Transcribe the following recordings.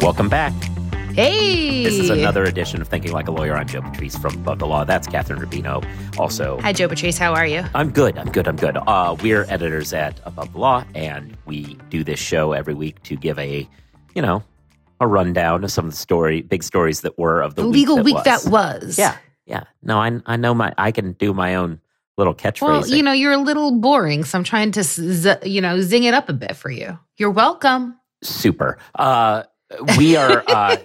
Welcome back. Hey. This is another edition of Thinking Like a Lawyer. I'm Joe Patrice from Above the Law. That's Kathryn Rubino. Also, Hi, Joe Patrice. How are you? I'm good. I'm good. I'm good. Uh, we're editors at Above the Law, and we do this show every week to give a, you know, a rundown of some of the story, big stories that were of the, The week legal that week was. that was. Yeah, yeah. No, I I know my. I can do my own little catchphrase. Well, you know, you're a little boring, so I'm trying to, z- you know, zing it up a bit for you. You're welcome. super. Uh, we are. Uh,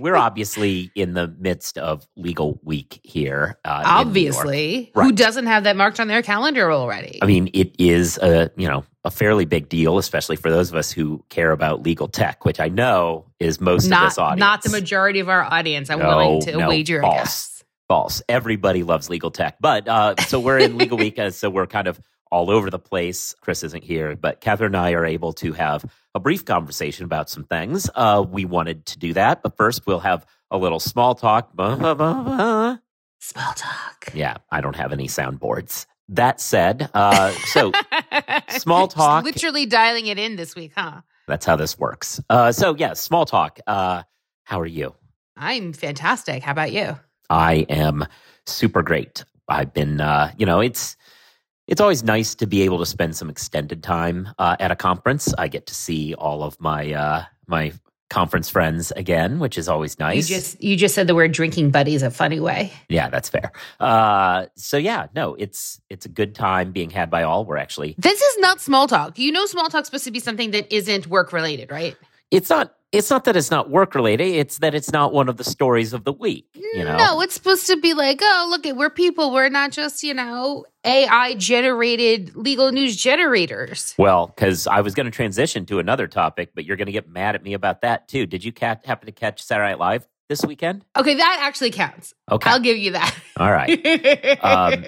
we're obviously in the midst of legal week here. Uh, in New York. Obviously, who doesn't have that marked on their calendar already? I mean, it is a you know a fairly big deal, especially for those of us who care about legal tech, which I know is most of not this audience. not the majority of our audience. I'm No, willing to no, wager a guess. False. Everybody loves legal tech, but uh, so we're in legal week, uh, so we're kind of all over the place. Chris isn't here, but Kathryn and I are able to have a brief conversation about some things. Uh, we wanted to do that, but first we'll have a little small talk. Bah, bah, bah. Small talk. Yeah, I don't have any soundboards. That said, uh, so Small Just talk. literally dialing it in this week, huh? that's how this works. Uh, so yeah, small talk. Uh, how are you? I'm fantastic. How about you? I am super great. I've been, uh, you know, it's it's always nice to be able to spend some extended time uh, at a conference. I get to see all of my uh, my conference friends again, which is always nice. You just you just said the word drinking buddies a funny way. yeah, that's fair. Uh, so yeah, no, it's it's a good time being had by all. We're actually This is not small talk. You know, small talk's supposed to be something that isn't work related, right? it's not it's not that it's not work related. It's that it's not one of the stories of the week. You know, No, it's supposed to be like, oh, look at we're people. We're not just you know AI generated legal news generators. Well, because I was going to transition to another topic, but you're going to get mad at me about that too. Did you cat- happen to catch Saturday Night Live this weekend? Okay, that actually counts. Okay. I'll give you that. All right. Um,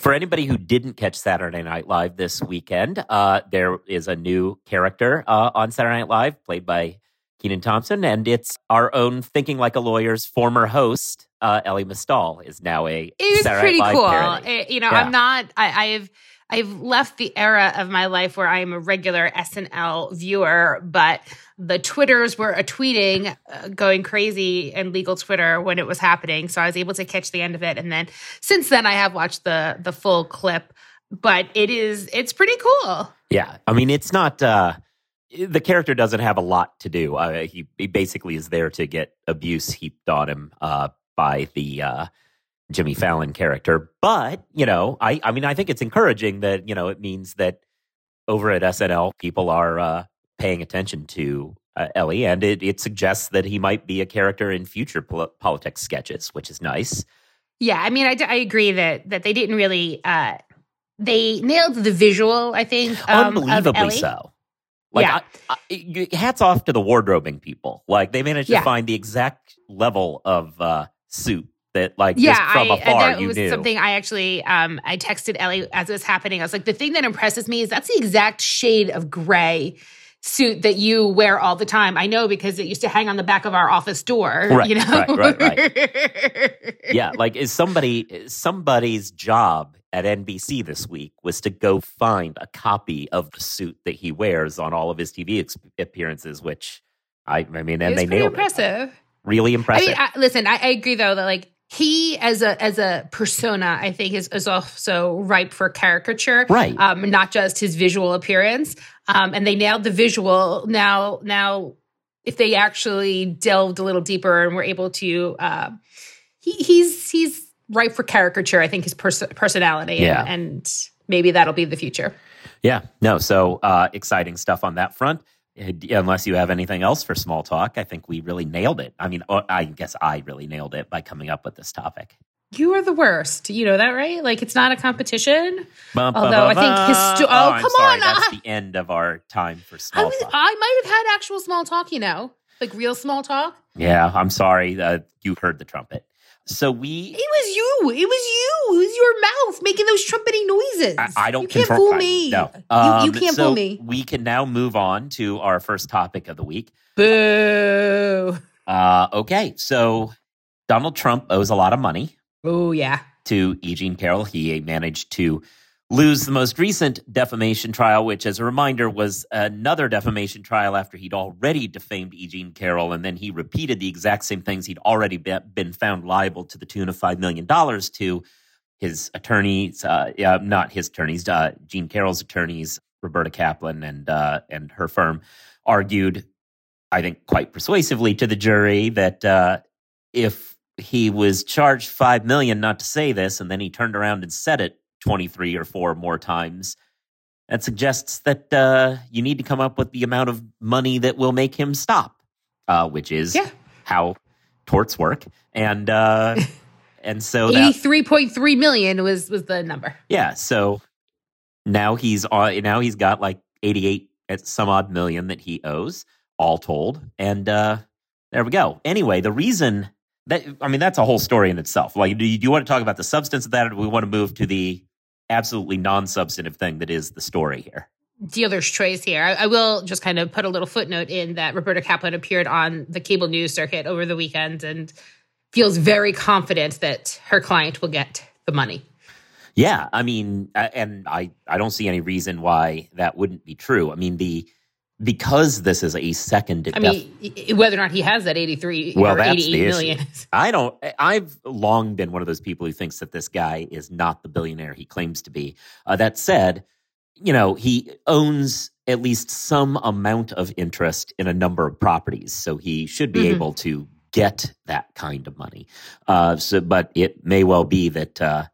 For anybody who didn't catch Saturday Night Live this weekend, uh, there is a new character uh, on Saturday Night Live played by Kenan Thompson, and it's our own Thinking Like a Lawyer's former host, uh, Elie Mystal, is now a it was Saturday pretty Live cool. Eh, you know, Yeah. I'm not. I, I've I've left the era of my life where I am a regular SNL viewer, but the Twitters were a tweeting, uh, going crazy in legal Twitter when it was happening. So I was able to catch the end of it, and then since then I have watched the the full clip. But it is it's pretty cool. Yeah, I mean, it's not. Uh, the character doesn't have a lot to do. Uh, he, he basically is there to get abuse heaped on him uh, by the uh, Jimmy Fallon character. But you know, I I mean, I think it's encouraging that you know it means that over at SNL people are uh, paying attention to uh, Elie, and it it suggests that he might be a character in future pol- politics sketches, which is nice. Yeah, I mean, I, I agree that that they didn't really uh they nailed the visual. I think um, of Unbelievably so. Like, Yeah. I, I, hats off to the wardrobing people. Like, they managed Yeah. to find the exact level of uh, suit that, like, yeah, from I, afar, that you was knew. something I actually um I texted Elie as it was happening. I was like, the thing that impresses me is that's the exact shade of gray suit that you wear all the time. I know because it used to hang on the back of our office door. Right, you know, right, right, yeah, like, is somebody somebody's job at NBC this week was to go find a copy of the suit that he wears on all of his TV ex- appearances, which I, I mean, and they nailed impressive. it. Really I impressive. mean, I, listen, I, I agree though that like he as a as a persona, I think is is also ripe for caricature, Right. Um, not just his visual appearance. Um, and they nailed the visual. Now, now, if they actually delved a little deeper and were able to, uh, he, he's he's ripe for caricature. I think his pers- personality, Yeah. and, and maybe that'll be the future. Yeah, no. So uh, exciting stuff on that front. Unless you have anything else for small talk, I think we really nailed it. I mean, uh, I guess I really nailed it by coming up with this topic. You are the worst. You know that, right? Like it's not a competition. Bum, Although I think histo- oh, oh, come sorry. on, That's the end of our time for I small was, talk. I might have had actual small talk, you know, like real small talk. yeah, I'm sorry. Uh, you heard the trumpet. So we. It was you. It was you. It was your mouth making those trumpeting noises. I, I don't You can't fool I- me. no, you, you Um, can't so fool me. We can now move on to our first topic of the week. Boo. Uh, okay, so Donald Trump owes a lot of money. Oh yeah. to E. Jean Carroll. He managed to lose the most recent defamation trial, which, as a reminder, was another defamation trial after he'd already defamed E. Jean Carroll, and then he repeated the exact same things he'd already been found liable to the tune of $5 million to his attorneys, uh, not his attorneys, uh, Jean Carroll's attorneys, Roberta Kaplan and uh, and her firm, argued, I think, quite persuasively to the jury that uh, if he was charged five million not to say this, and then he turned around and said it 23 or four more times. That suggests that uh, you need to come up with the amount of money that will make him stop, uh, which is yeah. how torts work. And uh, and so eighty three point three million was was the number. Yeah. So now he's on. Now he's got like eighty eight at some odd million that he owes, all told. And uh, there we go. Anyway, the reason that I mean that's a whole story in itself. Like, do you, do you want to talk about the substance of that, or do we want to move to the absolutely non-substantive thing that is the story here? dealer's choice here. I, I, will just kind of put a little footnote in that Roberta Kaplan appeared on the cable news circuit over the weekend and feels very confident that her client will get the money. Yeah, I mean, and I I don't see any reason why that wouldn't be true. I mean, the because this is a second. I mean, whether or not he has that eighty three well, or eighty eight million. I don't. I've long been one of those people who thinks that this guy is not the billionaire he claims to be. Uh, that said, you know, he owns at least some amount of interest in a number of properties, so he should be mm-hmm. able to get that kind of money. Uh, so, but it may well be that uh,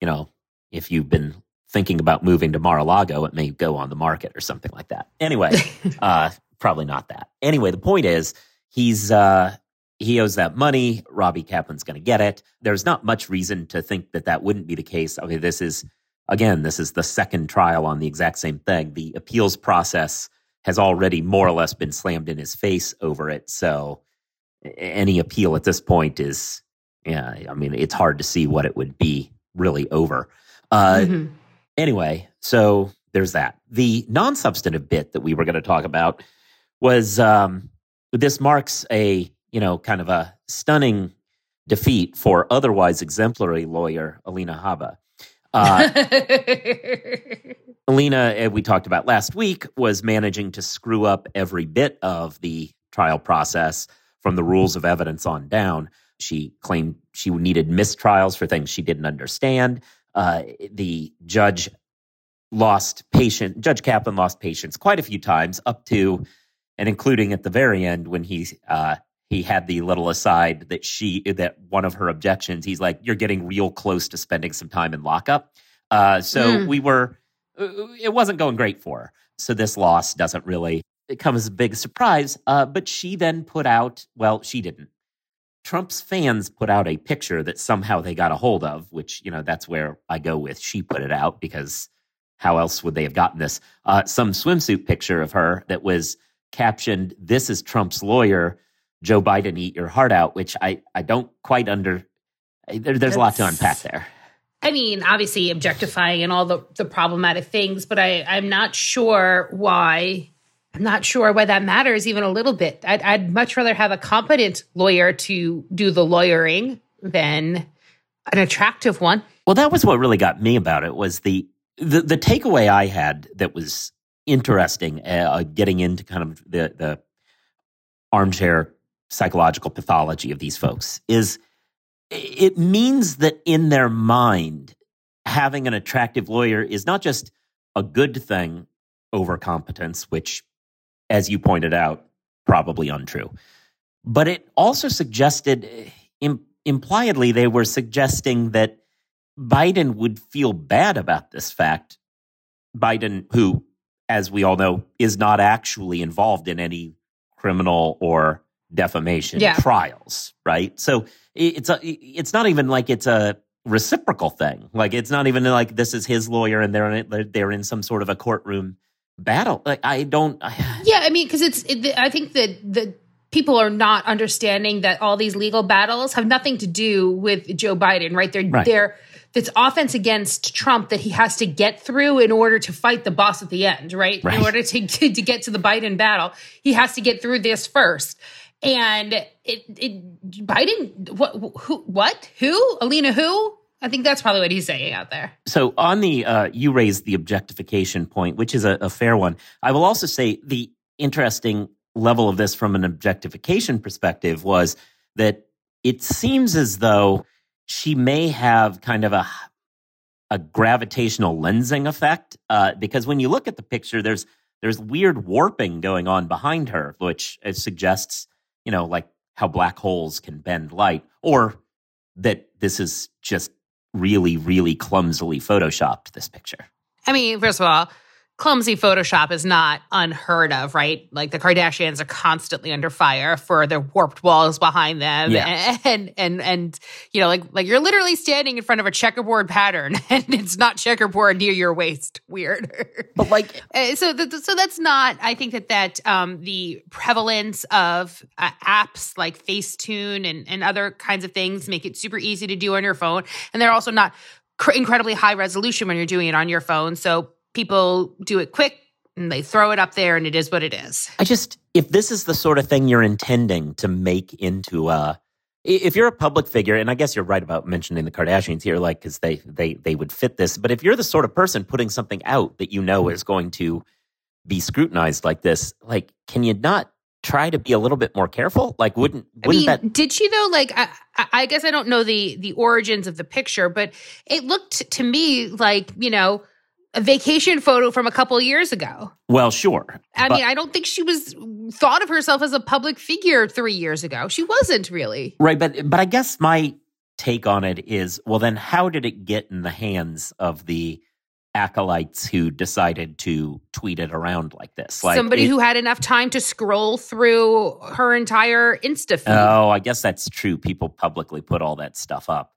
you know, if you've been thinking about moving to Mar-a-Lago, it may go on the market or something like that. Anyway, uh, probably not that. Anyway, the point is he's uh, he owes that money. Robbie Kaplan's going to get it. There's not much reason to think that that wouldn't be the case. Okay, this is again, this is the second trial on the exact same thing. The appeals process has already more or less been slammed in his face over it. So any appeal at this point is, yeah, I mean, it's hard to see what it would be really over. Uh, mm-hmm. Anyway, so there's that. The non substantive bit that we were going to talk about was um, this marks a, you know, kind of a stunning defeat for otherwise exemplary lawyer Alina Habba. Uh, Alina, eh, we talked about last week, was managing to screw up every bit of the trial process from the rules of evidence on down. She claimed she needed mistrials for things she didn't understand. Uh, the judge lost patient. Judge Kaplan lost patience quite a few times, up to and including at the very end when he uh, he had the little aside that she that one of her objections. He's like, "You're getting real close to spending some time in lockup." Uh, so mm. we were. Uh, it wasn't going great for her. So this loss doesn't really come as a big surprise. Uh, but she then put out. Well, she didn't. Trump's fans put out a picture that somehow they got a hold of, which, you know, that's where I go with she put it out because how else would they have gotten this? Uh, some swimsuit picture of her that was captioned, This is Trump's lawyer, Joe Biden, eat your heart out, which I, I don't quite under. There, there's that's, a lot to unpack there. I mean, obviously objectifying and all the, the problematic things, but I, I'm not sure why I'm not sure why that matters even a little bit. I'd, I'd much rather have a competent lawyer to do the lawyering than an attractive one. Well, that was what really got me about it was the the, the takeaway I had that was interesting, uh, getting into kind of the the armchair psychological pathology of these folks is it means that in their mind having an attractive lawyer is not just a good thing over competence which as you pointed out, probably untrue. But it also suggested, Im- impliedly, they were suggesting that Biden would feel bad about this fact. Biden, who, as we all know, is not actually involved in any criminal or defamation yeah. trials, right? So it's a, it's not even like it's a reciprocal thing. Like it's not even like this is his lawyer and they're in, they're in some sort of a courtroom battle. Like I don't. I, yeah, mean, because it's. It, I think that the people are not understanding that all these legal battles have nothing to do with Joe Biden, right? They're right. they're it's offense against Trump that he has to get through in order to fight the boss at the end, right? right. In order to, to to get to the Biden battle, he has to get through this first. And it, it Biden, what, who, what, who, Alina, who? I think that's probably what he's saying out there. So on the uh, you raised the objectification point, which is a, a fair one. I will also say the interesting level of this from an objectification perspective was that it seems as though she may have kind of a a gravitational lensing effect uh, because when you look at the picture, there's there's weird warping going on behind her, which uh, suggests you know like how black holes can bend light, or that this is just really, really clumsily photoshopped. This picture. I mean, first of all, clumsy Photoshop is not unheard of, right? Like the Kardashians are constantly under fire for their warped walls behind them, yeah. and and and you know, like like you're literally standing in front of a checkerboard pattern, and it's not checkerboard near your waist. Weird, but like uh, so. Th- so that's not. I think that that um, the prevalence of uh, apps like Facetune and and other kinds of things make it super easy to do on your phone, and they're also not incredibly high resolution when you're doing it on your phone. So people do it quick and they throw it up there and it is what it is. I just if this is the sort of thing you're intending to make into a if you're a public figure and I guess you're right about mentioning the Kardashians here like cuz they they they would fit this but if you're the sort of person putting something out that you know is mm-hmm. going to be scrutinized like this like can you not try to be a little bit more careful? Like wouldn't wouldn't I mean, that did she though? Like I, I guess I don't know the the origins of the picture but it looked to me like you know a vacation photo from a couple years ago. Well, sure. I mean, I don't think she was thought of herself as a public figure 3 years ago. She wasn't really. Right, but but I guess my take on it is, well then how did it get in the hands of the acolytes who decided to tweet it around like this? Like somebody it, who had enough time to scroll through her entire Insta feed. Oh, I guess that's true. People publicly put all that stuff up.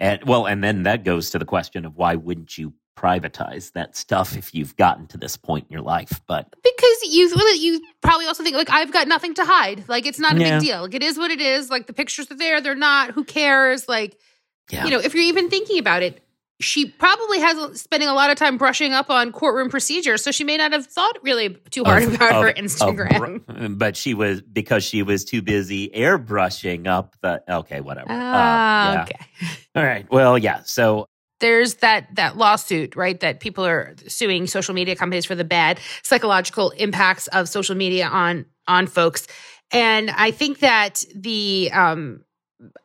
And well, and then that goes to the question of why wouldn't you privatize that stuff if you've gotten to this point in your life. But because you you probably also think like I've got nothing to hide. Like it's not a Yeah. big deal. Like it is what it is. Like the pictures are there. They're not. Who cares? Like yeah, you know, if you're even thinking about it, she probably has spending a lot of time brushing up on courtroom procedures, so she may not have thought really too hard Of- about of- her Instagram. but she was because she was too busy airbrushing up the. Okay, whatever. Uh, Ah, yeah. okay. All right. Well, yeah. So There's that that lawsuit, right? That people are suing social media companies for the bad psychological impacts of social media on on folks, and I think that the um,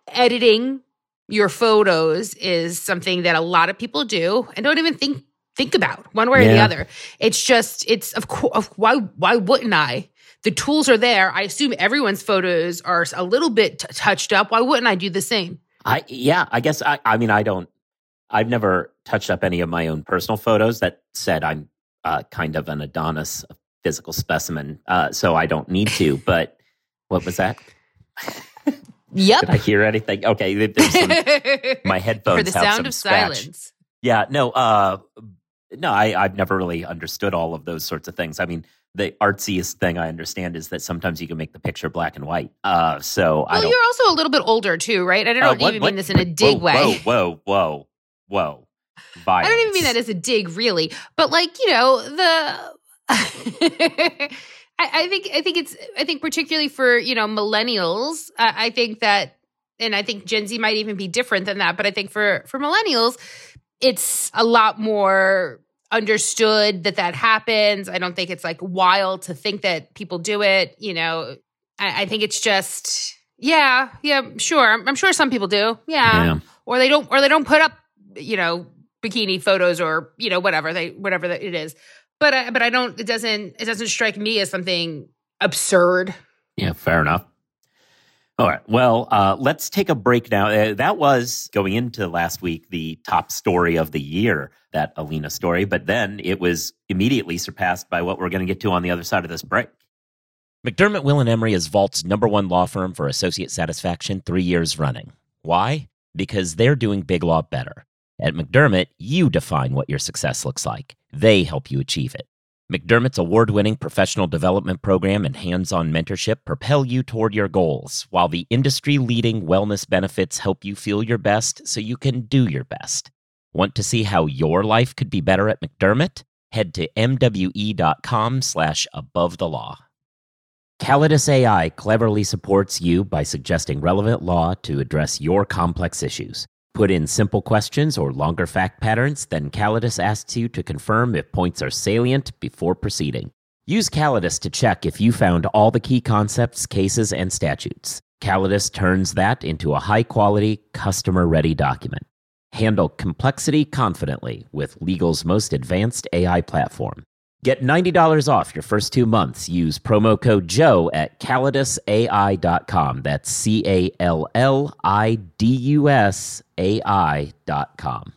editing your photos is something that a lot of people do and don't even think think about one way or the other. It's just it's of course why why wouldn't I? The tools are there. I assume everyone's photos are a little bit t- touched up. Why wouldn't I do the same? I yeah. I guess I. I mean, I don't. I've never touched up any of my own personal photos. That said, I'm uh, kind of an Adonis physical specimen, uh, so I don't need to. But what was that? Yep. Did I hear anything? Okay, some, my headphones For the sound of scratch. silence. Yeah, no, uh, no, I, I've never really understood all of those sorts of things. I mean, the artsiest thing I understand is that sometimes you can make the picture black and white. Uh, so I Well, don't. you're also a little bit older too, right? I don't Uh, what- even what- mean this in a whoa, dig way. Whoa, whoa, whoa, whoa! I don't even mean that as a dig, really. But like, you know, the I, I think I think it's I think particularly for, you know, millennials, I, I think that and I think Gen Z might even be different than that, but I think for for millennials, it's a lot more understood that that happens. I don't think it's like wild to think that people do it. You know, I, I think it's just, yeah, yeah, sure. I'm, I'm sure some people do. Yeah. Yeah. Or they don't, or they don't put up, you know, bikini photos or, you know, whatever they, whatever it is. But, I, but I don't, it doesn't, it doesn't strike me as something absurd. Yeah, fair enough. All right. Well, uh, let's take a break now. Uh, that was going into last week the top story of the year, that Alina story, but then it was immediately surpassed by what we're going to get to on the other side of this break. McDermott Will and Emery is Vault's number one law firm for associate satisfaction three years running. Why? Because they're doing big law better. At McDermott, you define what your success looks like. They help you achieve it. McDermott's award winning professional development program and hands on mentorship propel you toward your goals, while the industry leading wellness benefits help you feel your best so you can do your best. Want to see how your life could be better at McDermott? Head to mwe.com slash above the law. Callidus AI cleverly supports you by suggesting relevant law to address your complex issues. Put in simple questions or longer fact patterns, then Callidus asks you to confirm if points are salient before proceeding. Use Callidus to check if you found all the key concepts, cases, and statutes. Callidus turns that into a high quality, customer ready document. Handle complexity confidently with legal's most advanced AI platform. Get $90 off your first two months. Use promo code Joe at CallidusAI.com. That's C A L L I D U S AI.com.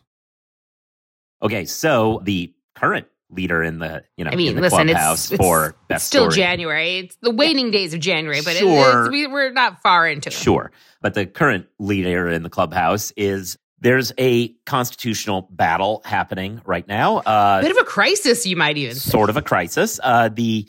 Okay, so the current leader in the you know I mean, in the listen, clubhouse it's, for it's best still story. January. It's the waning days of January, but it- Sure. it's, we, we're not far into it. Sure. But the current leader in the clubhouse is there's a constitutional battle happening right now. Uh, Bit of a crisis, you might even say. sort of a crisis. Uh, the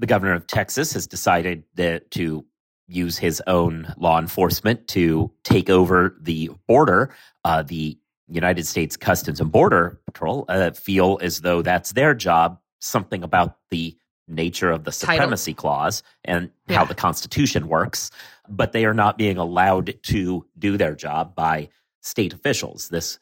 the governor of Texas has decided that to use his own law enforcement to take over the border. Uh, the United States Customs and Border Patrol uh, feel as though that's their job. Something about the nature of the Title. supremacy clause and how the Constitution works, but they are not being allowed to do their job by state officials. This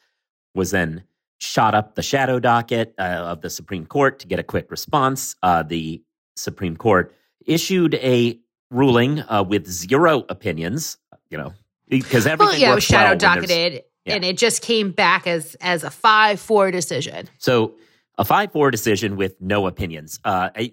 was then shot up the shadow docket uh, of the Supreme Court to get a quick response. Uh, the Supreme Court issued a ruling uh, with zero opinions. You know, because everything Well, yeah, was shadow well docketed, Yeah. and it just came back as as a five four decision. So a five four decision with no opinions. Uh, I, you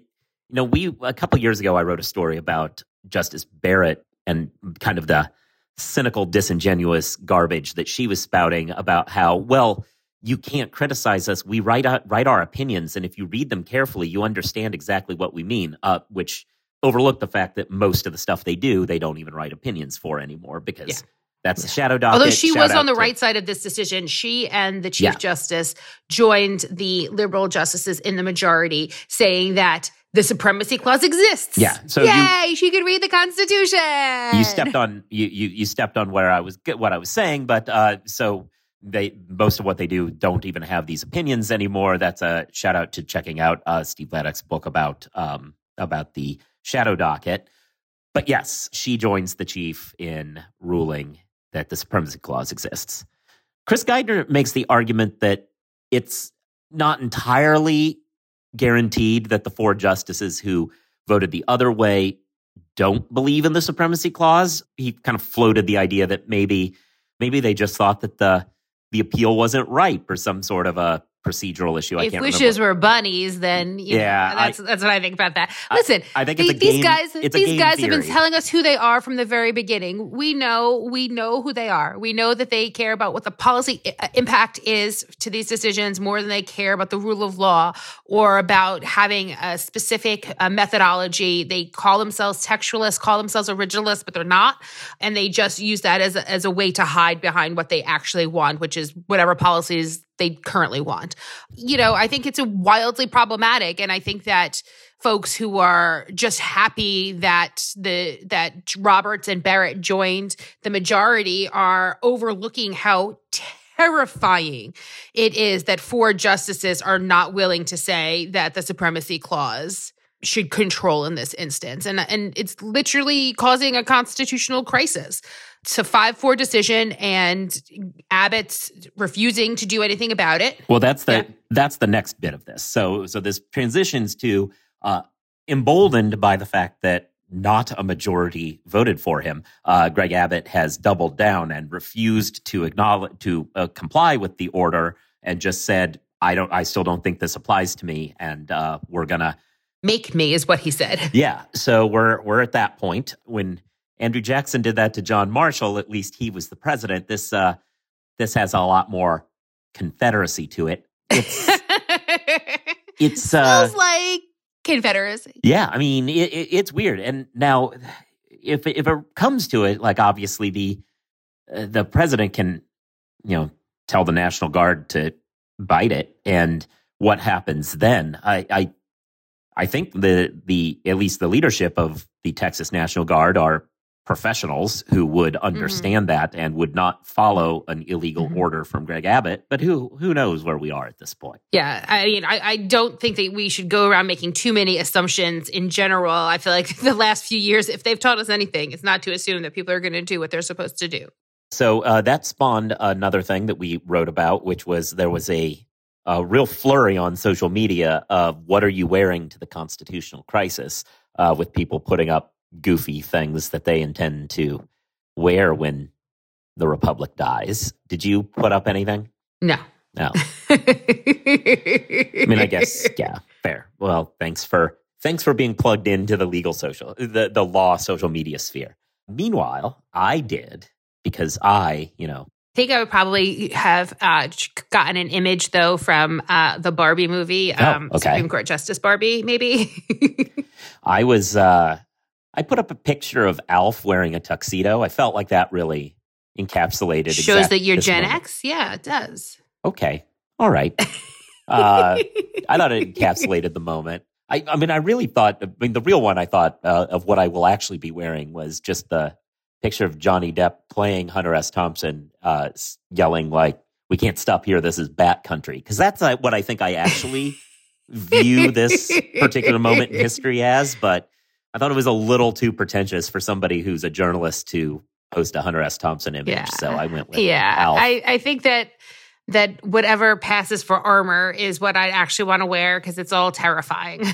know, we a couple years ago I wrote a story about Justice Barrett and kind of the cynical, disingenuous garbage that she was spouting about how well you can't criticize us. We write out, write our opinions, and if you read them carefully, you understand exactly what we mean. Uh, which overlook the fact that most of the stuff they do, they don't even write opinions for anymore because Yeah. that's the shadow docket. Although she Shout was on the to- right side of this decision, she and the Chief Yeah. Justice joined the liberal justices in the majority, saying that the supremacy clause exists. Yeah, so you- yay, she could read the Constitution. you stepped on you, you you stepped on where I was what I was saying, but uh, so they most of what they do don't even have these opinions anymore. That's a shout out to checking out uh, Steve Vladeck's book about um, about the shadow docket. But yes, she joins the chief in ruling that the supremacy clause exists. Chris Geidner makes the argument that it's not entirely guaranteed that the four justices who voted the other way don't believe in the supremacy clause. He kind of floated the idea that maybe maybe they just thought that the the appeal wasn't ripe or some sort of a procedural issue. I if can't wishes remember. were bunnies, then you Yeah, know, that's that's what I think about that. Listen, I think the- a these guys, these game guys have been telling us who they are from the very beginning. We know, we know who they are. We know that they care about what the policy i- impact is to these decisions more than they care about the rule of law or about having a specific uh, methodology. They call themselves textualists, call themselves originalists, but they're not, and they just use that as a, as a way to hide behind what they actually want, which is whatever policies they currently want. You know, I think it's a wildly problematic, and I think that folks who are just happy that the that Roberts and Barrett joined the majority are overlooking how terrifying it is that four justices are not willing to say that the supremacy clause should control in this instance and and it's literally causing a constitutional crisis it's a 5-4 decision and abbott's refusing to do anything about it Well, that's the Yeah. that's the next bit of this. So so this transitions to uh, emboldened by the fact that not a majority voted for him. Uh, Greg Abbott has doubled down and refused to acknowledge to uh, comply with the order and just said, "I don't. I still don't think this applies to me, and uh, we're gonna." Make me is what he said Yeah. So we're we're at that point when Andrew Jackson did that to John Marshall. At least he was the president. This uh, this has a lot more confederacy to it. It's it's uh, smells like confederacy yeah. I mean, it, it, it's weird. And now, if if it comes to it, like obviously the uh, the president can, you know, tell the National Guard to bite it, and what happens then? I I, I think the the at least the leadership of the Texas National Guard are professionals who would understand that and would not follow an illegal Mhm. order from Greg Abbott. But who who knows where we are at this point? Yeah, I mean, I, I don't think that we should go around making too many assumptions in general. I feel like the last few years, if they've taught us anything, it's not to assume that people are going to do what they're supposed to do. So uh, that spawned another thing that we wrote about, which was there was a, a real flurry on social media of what are you wearing to the constitutional crisis, uh, with people putting up goofy things that they intend to wear when the republic dies. Did you put up anything? No. No. I mean, I guess yeah, fair. Well, thanks for thanks for being plugged into the legal social the the law social media sphere. Meanwhile, I did because I, you know, I think I would probably have uh, gotten an image though from uh, the Barbie movie, Oh, um, okay. Supreme Court Justice Barbie, maybe. I was uh I put up a picture of Alf wearing a tuxedo. I felt like that really encapsulated Shows that you're Gen moment. X. Yeah, it does. Okay. All right. Uh I thought it encapsulated the moment. I, I mean, I really thought. I mean, the real one I thought uh, of what I will actually be wearing was just the picture of Johnny Depp playing Hunter S. Thompson, uh, yelling like, "We can't stop here. This is Bat Country," because that's uh, what I think I actually view this particular moment in history as. But I thought it was a little too pretentious for somebody who's a journalist to post a Hunter S. Thompson image. Yeah. So I went with yeah, Alf. I, I think that that whatever passes for armor is what I actually want to wear because it's all terrifying.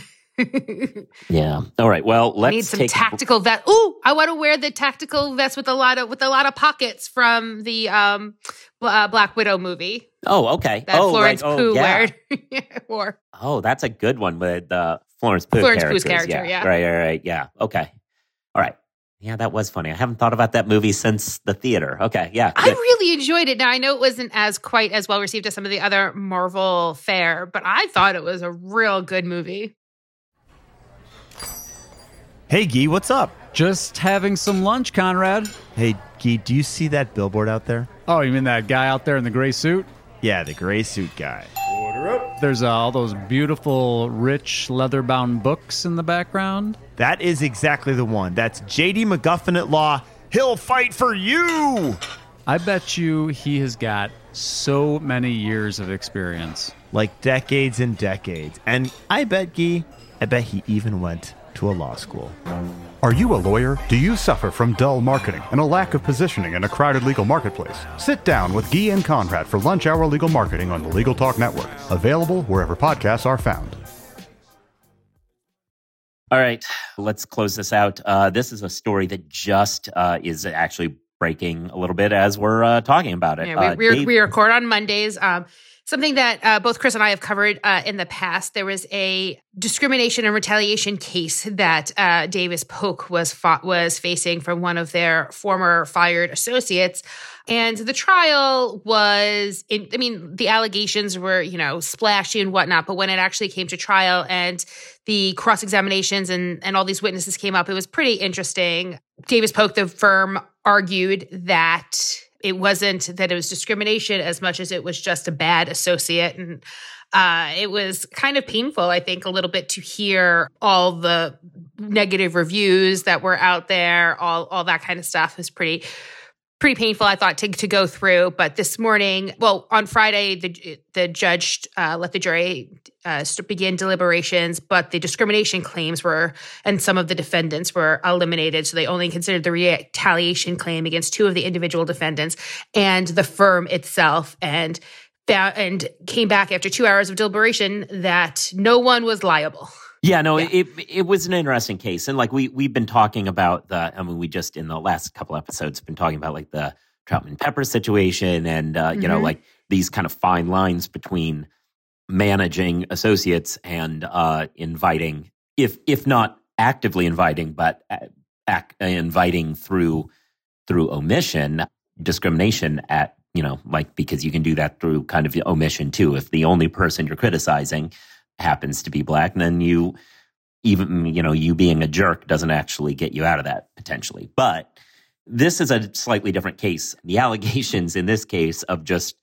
yeah. All right. Well, let's need some take tactical vest. Ooh, I want to wear the tactical vest with a lot of with a lot of pockets from the um uh, Black Widow movie Oh, okay. that oh, Florence right. oh, Pugh yeah. wore. Oh, that's a good one with the Florence Pugh Florence Pugh's character, yeah. Right, right, right. Yeah. Okay. All right. Yeah, that was funny. I haven't thought about that movie since the theater. Okay. Yeah. I really enjoyed it. Now I know it wasn't as quite as well received as some of the other Marvel fare, but I thought it was a real good movie. Hey, Gee, what's up? Just having some lunch, Conrad. Hey, Gee, do you see that billboard out there? Oh, you mean that guy out there in the gray suit? Yeah, the gray suit guy. Order up. There's uh, all those beautiful, rich, leather bound books in the background. That is exactly the one. That's JD McGuffin at law. He'll fight for you! I bet you he has got so many years of experience. Like decades and decades. And I bet, Gee, I bet he even went to a law school. Are you a lawyer? Do you suffer from dull marketing and a lack of positioning in a crowded legal marketplace? Sit down with Guy and Conrad for Lunch Hour Legal Marketing on the Legal Talk Network. Available wherever podcasts are found. All right. Let's close this out. Uh, this is a story that just uh, is actually breaking a little bit as we're uh, talking about it. Yeah, we, Uh, we, Dave- we record on Mondays. Um, something that uh, both Chris and I have covered uh, in the past. There was a discrimination and retaliation case that uh, Davis Polk was fought, was facing from one of their former fired associates, and the trial was. In, I mean, the allegations were you know splashy and whatnot, but when it actually came to trial and the cross examinations and and all these witnesses came up, it was pretty interesting. Davis Polk, the firm, argued that it wasn't that it was discrimination as much as it was just a bad associate. And uh, it was kind of painful i think a little bit to hear all the negative reviews that were out there. All all that kind of stuff was pretty pretty painful i thought to, to go through. But this morning well on friday the the judge uh, let the jury uh, deliberations but the discrimination claims were and some of the defendants were eliminated so they only considered the retaliation claim against two of the individual defendants and the firm itself and found, and came back after two hours of deliberation that no one was liable Yeah, no, Yeah. it it was an interesting case, and like we we've been talking about the. I mean, we just in the last couple episodes been talking about like the Troutman Pepper situation, and uh, you know, Mhm. like these kind of fine lines between managing associates and uh, inviting, if if not actively inviting, but uh, ac- inviting through through omission, discrimination at you know, like because you can do that through kind of omission too. If the only person you're criticizing happens to be black, then you even you know you being a jerk doesn't actually get you out of that potentially. But this is a slightly different case. The allegations in this case of just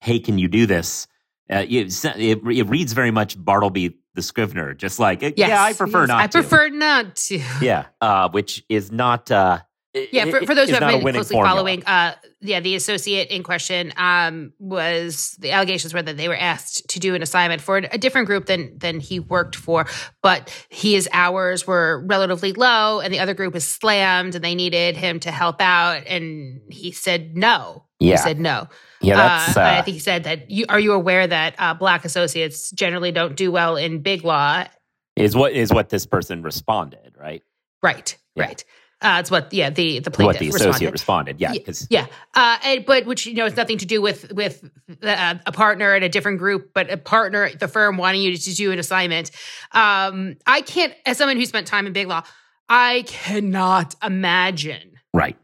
hey, can you do this? Uh, it, it, it reads very much Bartleby the Scrivener, just like yes yeah, I prefer yes, not. i to. prefer not to Yeah, uh, which is not uh, Yeah, for, for those who have been closely formula. following, uh, yeah, the associate in question um, was the allegations were that they were asked to do an assignment for a different group than than he worked for, but his hours were relatively low, and the other group was slammed, and they needed him to help out, and he said no. Yeah. He said no. Yeah, that's Uh, uh, I think he said that. You, are you aware that uh, black associates generally don't do well in big law? is what is what this person responded, right? Right, Yeah. right. Uh, it's what, yeah, the the plaintiff What the responded. associate responded. Yeah, Ye- because Yeah, uh, and, but which you know has nothing to do with with uh, a partner at a different group, but a partner at the firm wanting you to do an assignment. Um, I can't, as someone who spent time in big law, I cannot imagine right.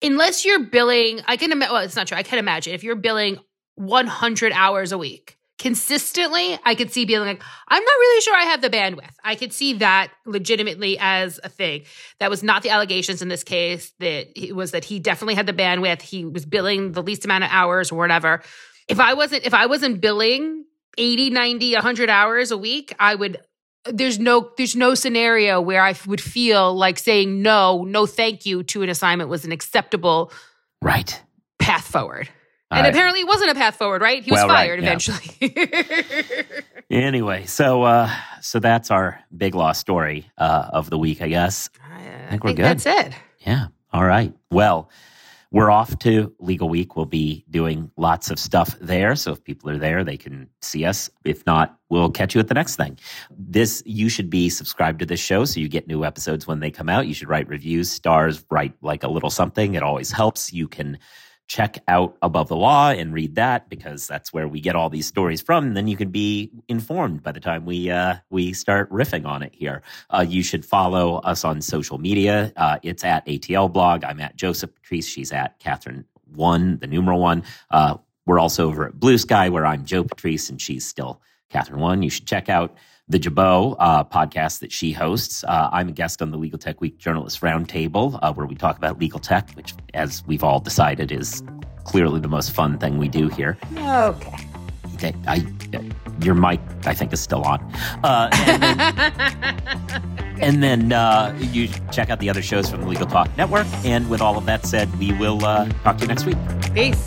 unless you're billing. I can imagine. Well, it's not true. I can imagine if you're billing 100 hours a week consistently. I could see being like, I'm not really sure I have the bandwidth. I could see that legitimately as a thing. That was not the allegations in this case. That it was that he definitely had the bandwidth. He was billing the least amount of hours or whatever. If I wasn't, if I wasn't billing 80, 90, 100 hours a week, I would. There's no, there's no scenario where I would feel like saying no, no, thank you to an assignment was an acceptable Right. path forward. All and right. apparently, it wasn't a path forward, right? He was Well, right, fired yeah. eventually. Anyway, so uh so that's our big law story uh of the week, I guess. I think we're good. That's it. Yeah. All right. Well, we're off to Legal Week. We'll be doing lots of stuff there. So if people are there, they can see us. If not, we'll catch you at the next thing. This, you should be subscribed to this show so you get new episodes when they come out. You should write reviews, stars, write like a little something. It always helps. You can check out Above the Law and read that because that's where we get all these stories from. And then you can be informed by the time we uh, we start riffing on it here. Uh, you should follow us on social media. Uh, it's at ATL Blog. I'm at Joseph Patrice. She's at Kathryn One, the numeral one. Uh, we're also over at Blue Sky, where I'm Joe Patrice and she's still Kathryn One. You should check out the Jabot uh, podcast that she hosts. Uh, I'm a guest on the Legal Tech Week Journalist Roundtable, uh, where we talk about legal tech, which, as we've all decided, is clearly the most fun thing we do here. Okay. Okay, I, your mic, I think, is still on. Uh, and then, and then uh, you check out the other shows from the Legal Talk Network. And with all of that said, we will uh, talk to you next week. Peace.